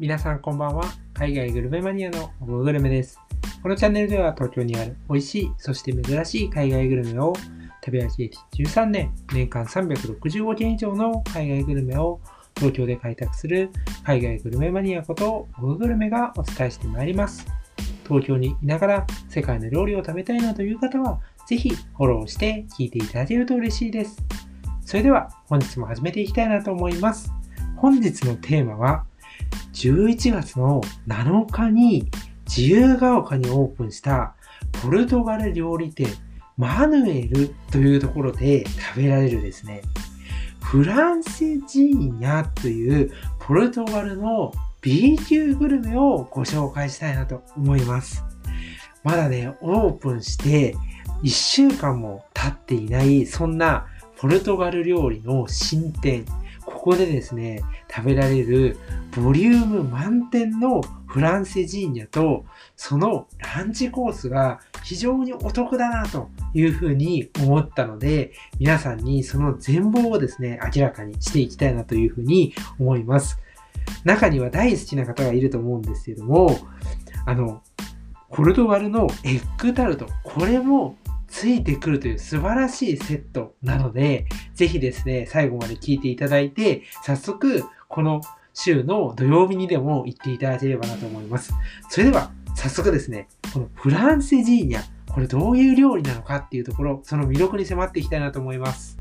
皆さんこんばんは。海外グルメマニアのオブグルメです。このチャンネルでは東京にある美味しい、そして珍しい海外グルメを食べ歩き歴13年、年間365件以上の海外グルメを東京で開拓する海外グルメマニアことオブグルメがお伝えしてまいります。東京にいながら世界の料理を食べたいなという方は、ぜひフォローして聞いていただけると嬉しいです。それでは本日も始めていきたいなと思います。本日のテーマは、11月の7日に自由が丘にオープンしたポルトガル料理店マヌエルというところで食べられるですね、フランセジーニャというポルトガルの B 級グルメをご紹介したいなと思います。まだね、オープンして1週間も経っていない、そんなポルトガル料理の新店、ここでですね、食べられるボリューム満点のフランセジーニャと、そのランチコースが非常にお得だなというふうに思ったので、皆さんにその全貌をですね、明らかにしていきたいなというふうに思います。中には大好きな方がいると思うんですけども、あの、ポルトガルのエッグタルト、これもついてくるという素晴らしいセットなので、ぜひですね、最後まで聞いていただいて、早速、この週の土曜日にでも行っていただければなと思います。それでは、早速ですね、このフランセジーニャ、これどういう料理なのかっていうところ、その魅力に迫っていきたいなと思います。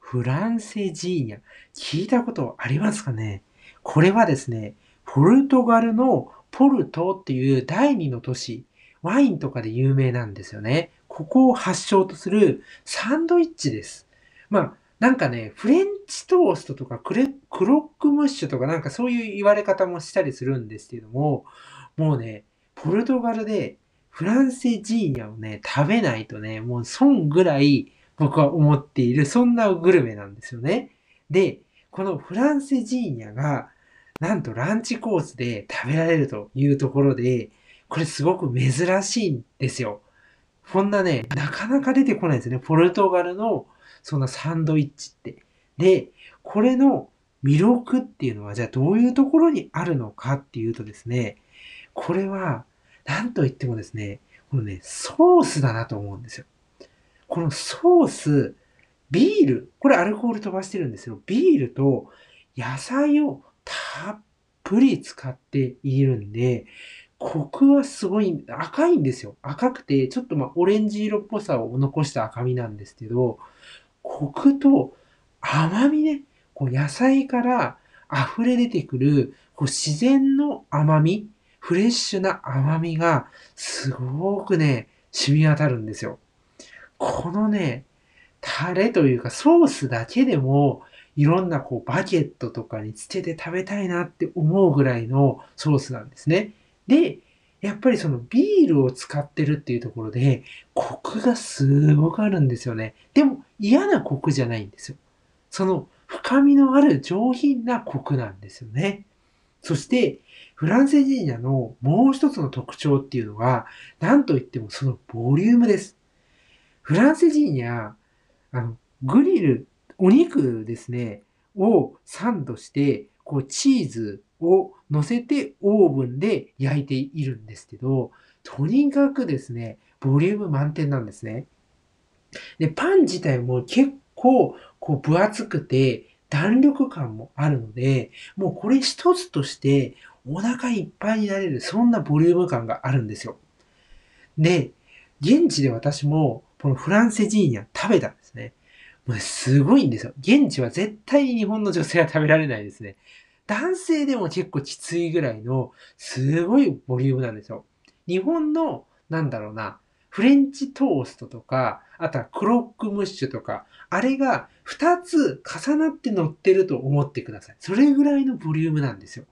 フランセジーニャ、聞いたことありますかね？これはですね、ポルトガルのポルトっていう第二の都市、ワインとかで有名なんですよね。ここを発祥とするサンドイッチです。まあ、なんかね、フレンチトーストとかクレクロックムッシュとかなんかそういう言われ方もしたりするんですけども、もうね、ポルトガルでフランセジーニャをね、食べないとね、もう損ぐらい僕は思っている、そんなグルメなんですよね。で、このフランセジーニャがなんとランチコースで食べられるというところで、これすごく珍しいんですよ。こんなね、なかなか出てこないですね。ポルトガルのそのサンドイッチって。で、これの魅力っていうのは、じゃあどういうところにあるのかっていうとですね、これは、なんと言ってもですね、このね、ソースだなと思うんですよ。このソース、ビール、これアルコール飛ばしてるんですよ。ビールと野菜をたっぷり使っているんで、コクはすごい赤いんですよ。赤くて、ちょっとまあオレンジ色っぽさを残した赤みなんですけど、コクと甘みね、こう野菜から溢れ出てくるこう自然の甘み、フレッシュな甘みがすごくね、染み渡るんですよ。このね、タレというかソースだけでもいろんなこうバケットとかにつけて食べたいなって思うぐらいのソースなんですね。で、やっぱりそのビールを使ってるっていうところで、コクがすごくあるんですよね。でも嫌なコクじゃないんですよ。その深みのある上品なコクなんですよね。そして、フランセジーニャのもう一つの特徴っていうのは、何と言ってもそのボリュームです。フランセジーニャ、あの、グリルお肉ですね、をサンドして、こうチーズを乗せてオーブンで焼いているんですけど、とにかくですね、ボリューム満点なんですね。で、パン自体も結構こう分厚くて弾力感もあるので、もうこれ一つとしてお腹いっぱいになれる、そんなボリューム感があるんですよ。で、現地で私もこのフランセジーニャ食べたんですね。もうすごいんですよ。現地は絶対に日本の女性は食べられないですね。男性でも結構きついぐらいの、すごいボリュームなんですよ。日本の、なんだろうな、フレンチトーストとか、あとはクロックムッシュとか、あれが2つ重なって乗ってると思ってください。それぐらいのボリュームなんですよ。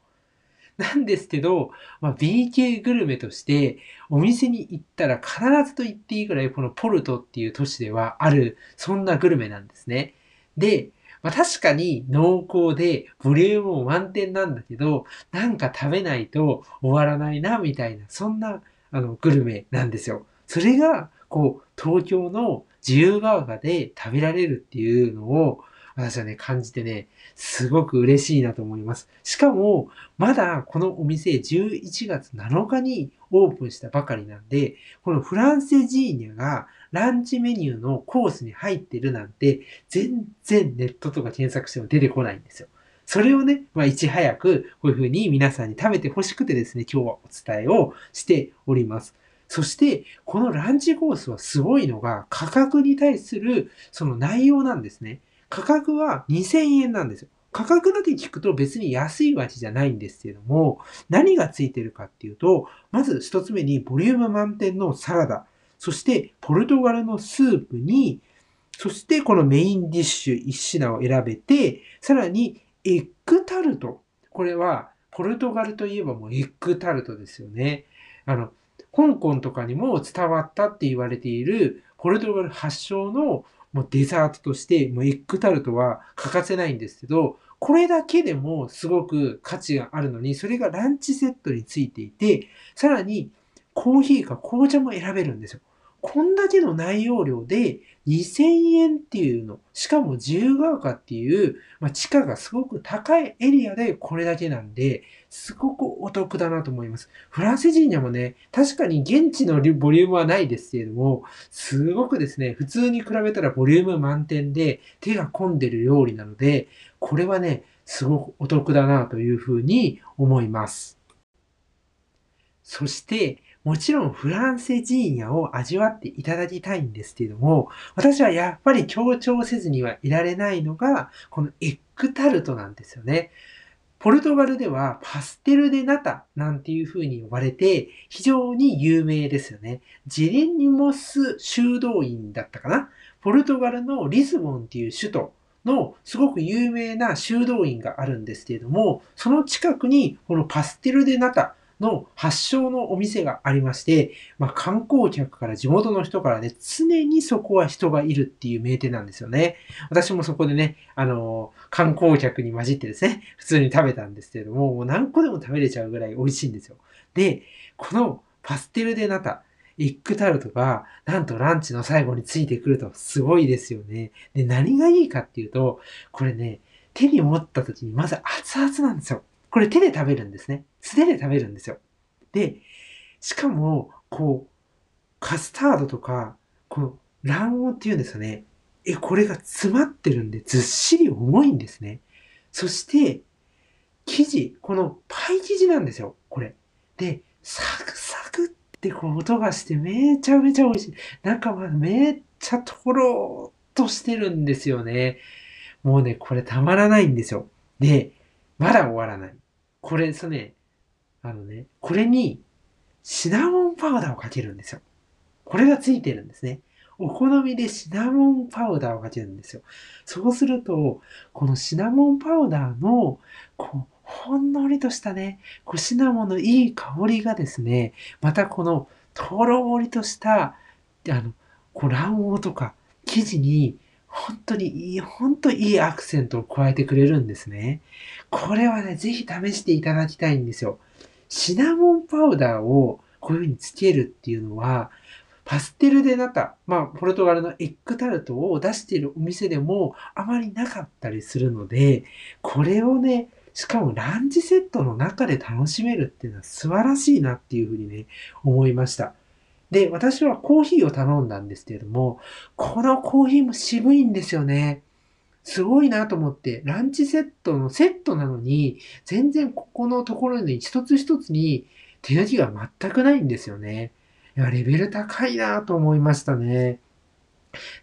なんですけど、まあ、B 系グルメとして、お店に行ったら必ずと言っていいぐらい、このポルトっていう都市ではある、そんなグルメなんですね。で、まあ、確かに濃厚で、ボリュームも満点なんだけど、なんか食べないと終わらないな、みたいな、そんな、あの、グルメなんですよ。それが、こう、東京の自由が丘で食べられるっていうのを、私はね、感じてね、すごく嬉しいなと思います。しかも、まだこのお店11月7日にオープンしたばかりなんで、このフランセジーニャがランチメニューのコースに入ってるなんて、全然ネットとか検索しても出てこないんですよ。それをね、まあ、いち早くこういうふうに皆さんに食べてほしくてですね、今日はお伝えをしております。そして、このランチコースはすごいのが、価格に対するその内容なんですね。価格は2000円なんですよ。価格だけ聞くと別に安いわけじゃないんですけども、何がついてるかっていうと、まず一つ目にボリューム満点のサラダ、そしてポルトガルのスープに、そしてこのメインディッシュ一品を選べて、さらにエッグタルト。これはポルトガルといえばもうエッグタルトですよね。あの、香港とかにも伝わったって言われているポルトガル発祥のもうデザートとして、もうエッグタルトは欠かせないんですけど、これだけでもすごく価値があるのに、それがランチセットについていて、さらにコーヒーか紅茶も選べるんですよ。こんだけの内容量で2000円っていうの、しかも自由が丘っていう、まあ、地価がすごく高いエリアでこれだけなんで、すごくお得だなと思います。フランス人にもね、確かに現地のボリュームはないですけれども、すごくですね、普通に比べたらボリューム満点で手が込んでる料理なので、これはね、すごくお得だなというふうに思います。そして、もちろんフランセジーニャを味わっていただきたいんですけれども、私はやっぱり強調せずにはいられないのが、このエッグタルトなんですよね。ポルトガルではパステルデナタなんていう風に呼ばれて非常に有名ですよね。ジェレニモス修道院だったかな？ポルトガルのリスボンっていう首都のすごく有名な修道院があるんですけれども、その近くにこのパステルデナタの発祥のお店がありまして、まあ、観光客から地元の人からね、常にそこは人がいるっていう名店なんですよね。私もそこでね、あのー、観光客に混じってですね、普通に食べたんですけれども、もう何個でも食べれちゃうぐらい美味しいんですよ。で、このパステルデナタ、エッグタルトが、なんとランチの最後についてくるとすごいですよね。で、何がいいかっていうと、これね、手に持った時にまず熱々なんですよ。これ手で食べるんですね。素手で食べるんですよ。で、しかも、こう、カスタードとか、この卵黄っていうんですよね。え、これが詰まってるんでずっしり重いんですね。そして、生地、このパイ生地なんですよ、これ。で、サクサクってこう音がしてめちゃめちゃ美味しい。中はめっちゃとろーっとしてるんですよね。もうね、これたまらないんですよ。で、まだ終わらない。これですね、あのね、これにシナモンパウダーをかけるんですよ。これがついてるんですね。お好みでシナモンパウダーをかけるんですよ。そうすると、このシナモンパウダーの、こう、ほんのりとしたね、こうシナモンのいい香りがですね、またこのとろりとした、あの、こう卵黄とか生地に本当にいい、本当いいアクセントを加えてくれるんですね。これはね、ぜひ試していただきたいんですよ。シナモンパウダーをこういう風につけるっていうのは、パステルデナタ、まあ、ポルトガルのエッグタルトを出しているお店でもあまりなかったりするので、これをね、しかもランチセットの中で楽しめるっていうのは素晴らしいなっていうふうにね、思いました。で、私はコーヒーを頼んだんですけれども、このコーヒーも渋いんですよね。すごいなと思って、ランチセットのセットなのに、全然ここのところに一つ一つに手抜きが全くないんですよね。いや、レベル高いなと思いましたね。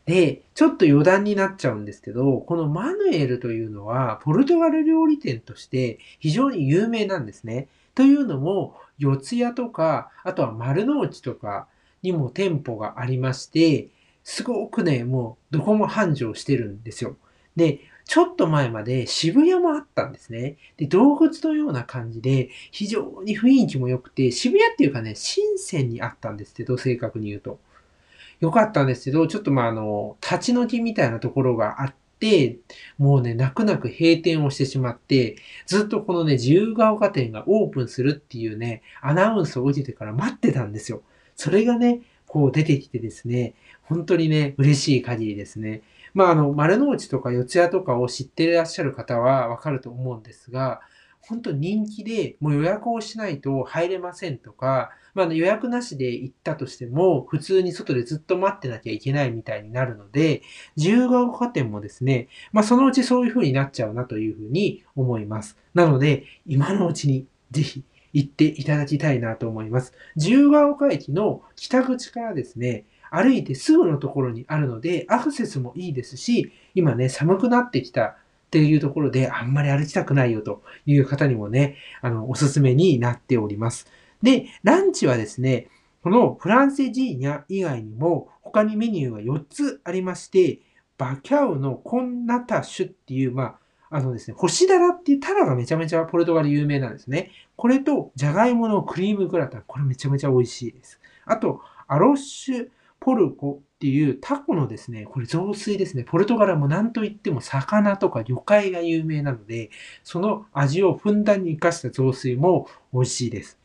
で、ちょっと余談になっちゃうんですけど、このマヌエルというのは、ポルトガル料理店として非常に有名なんですね。というのも、四谷とか、あとは丸の内とか、にも店舗がありまして、すごくね、もうどこも繁盛してるんですよ。で、ちょっと前まで渋谷もあったんですね。で、洞窟のような感じで、非常に雰囲気も良くて、渋谷っていうかね、深センにあったんですけど、正確に言うと。良かったんですけど、ちょっとまあ、あの、立ち退きみたいなところがあって、もうね、泣く泣く閉店をしてしまって、ずっとこのね、自由が丘店がオープンするっていうね、アナウンスを受けてから待ってたんですよ。それがね、こう出てきてですね、本当にね、嬉しい限りですね。まあ、あの、丸の内とか四谷とかを知っていらっしゃる方はわかると思うんですが、本当人気で、もう予約をしないと入れませんとか、まあ、予約なしで行ったとしても、普通に外でずっと待ってなきゃいけないみたいになるので、自由が丘店もですね、まあ、そのうちそういう風になっちゃうなという風に思います。なので、今のうちにぜひ行っていただきたいなと思います。自由が丘駅の北口からですね、歩いてすぐのところにあるので、アクセスもいいですし、今ね、寒くなってきたっていうところで、あんまり歩きたくないよという方にもね、あの、おすすめになっております。で、ランチはですね、このフランセジーニャ以外にも、他にメニューが4つありまして、バキャウのコンナタシュっていう、まあ、あのですね、星だらっていうタラがめちゃめちゃポルトガル有名なんですね。これと、じゃがいものクリームグラタン。これめちゃめちゃ美味しいです。あと、アロッシュポルコっていうタコのですね、これ雑炊ですね。ポルトガルも何と言っても魚とか魚介が有名なので、その味をふんだんに活かした雑炊も美味しいです。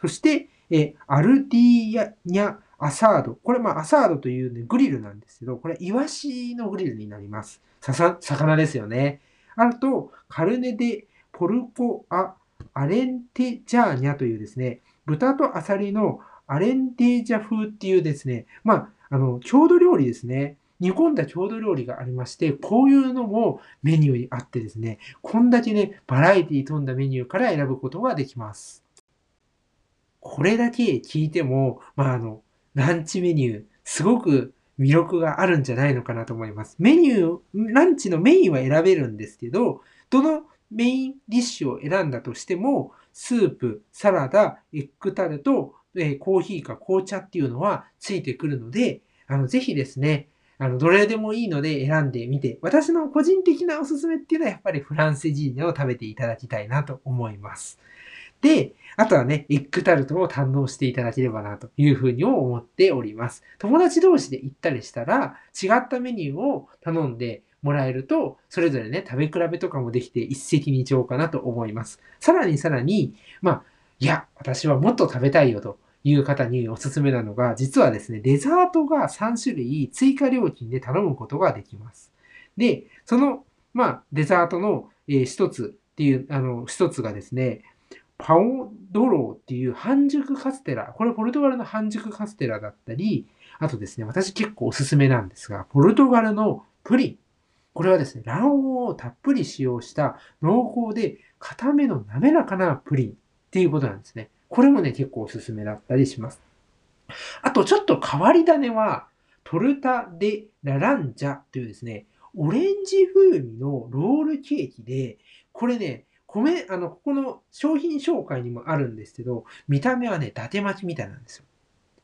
そして、えアルディーニャアサード。これ、まあ、アサードという、ね、グリルなんですけど、これ、イワシのグリルになります。ささ、魚ですよね。あと、カルネデポルコアアレンテジャーニャというですね、豚とアサリのアレンテージャ風っていうですね、まあ、あの、郷土料理ですね。煮込んだ郷土料理がありまして、こういうのもメニューにあってですね、こんだけね、バラエティ飛んだメニューから選ぶことができます。これだけ聞いても、まあ、あの、ランチメニュー、すごく魅力があるんじゃないのかなと思います。メニュー、ランチのメインは選べるんですけど、どのメインディッシュを選んだとしても、スープ、サラダ、エッグタルト、えコーヒーか紅茶っていうのはついてくるので、あの、ぜひですね、あの、どれでもいいので選んでみて、私の個人的なおすすめっていうのはやっぱりフランセジーニを食べていただきたいなと思います。で、あとはね、エッグタルトを堪能していただければなというふうに思っております。友達同士で行ったりしたら、違ったメニューを頼んでもらえると、それぞれね、食べ比べとかもできて一石二鳥かなと思います。さらにさらに、まあ、いや、私はもっと食べたいよという方におすすめなのが、実はですね、デザートが3種類追加料金で頼むことができます。で、その、まあ、デザートの、えー、一つっていう、あの、一つがですね、パオドローっていう半熟カステラ。これポルトガルの半熟カステラだったり、あとですね、私結構おすすめなんですが、ポルトガルのプリン。これはですね、卵黄をたっぷり使用した濃厚で固めの滑らかなプリンっていうことなんですね。これもね、結構おすすめだったりします。あと、ちょっと変わり種は、トルタ・デ・ラランジャというですね、オレンジ風味のロールケーキで、これね、米、あの、ここの商品紹介にもあるんですけど、見た目はね、伊達巻きみたいなんですよ。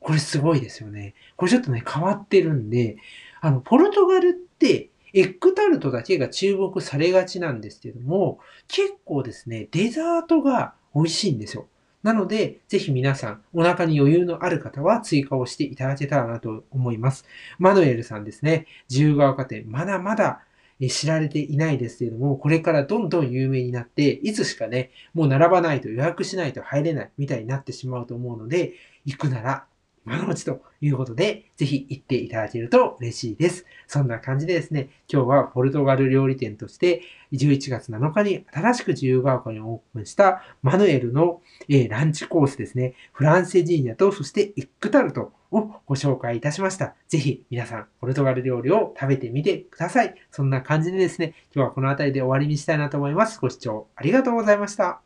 これすごいですよね。これちょっとね、変わってるんで、あの、ポルトガルって、エッグタルトだけが注目されがちなんですけども、結構ですね、デザートが美味しいんですよ。なので、ぜひ皆さん、お腹に余裕のある方は追加をしていただけたらなと思います。マヌエルさんですね、自由が丘店、まだまだ知られていないですけれども、これからどんどん有名になって、いつしかね、もう並ばないと予約しないと入れないみたいになってしまうと思うので、行くなら今のうちということで、ぜひ行っていただけると嬉しいです。そんな感じでですね、今日はポルトガル料理店として、11月7日に新しく自由が丘にオープンしたマヌエルの、えランチコースですね、フランセジーニャと、そしてエッグタルトをご紹介いたしました。ぜひ皆さん、ポルトガル料理を食べてみてください。そんな感じでですね、今日はこの辺りで終わりにしたいなと思います。ご視聴ありがとうございました。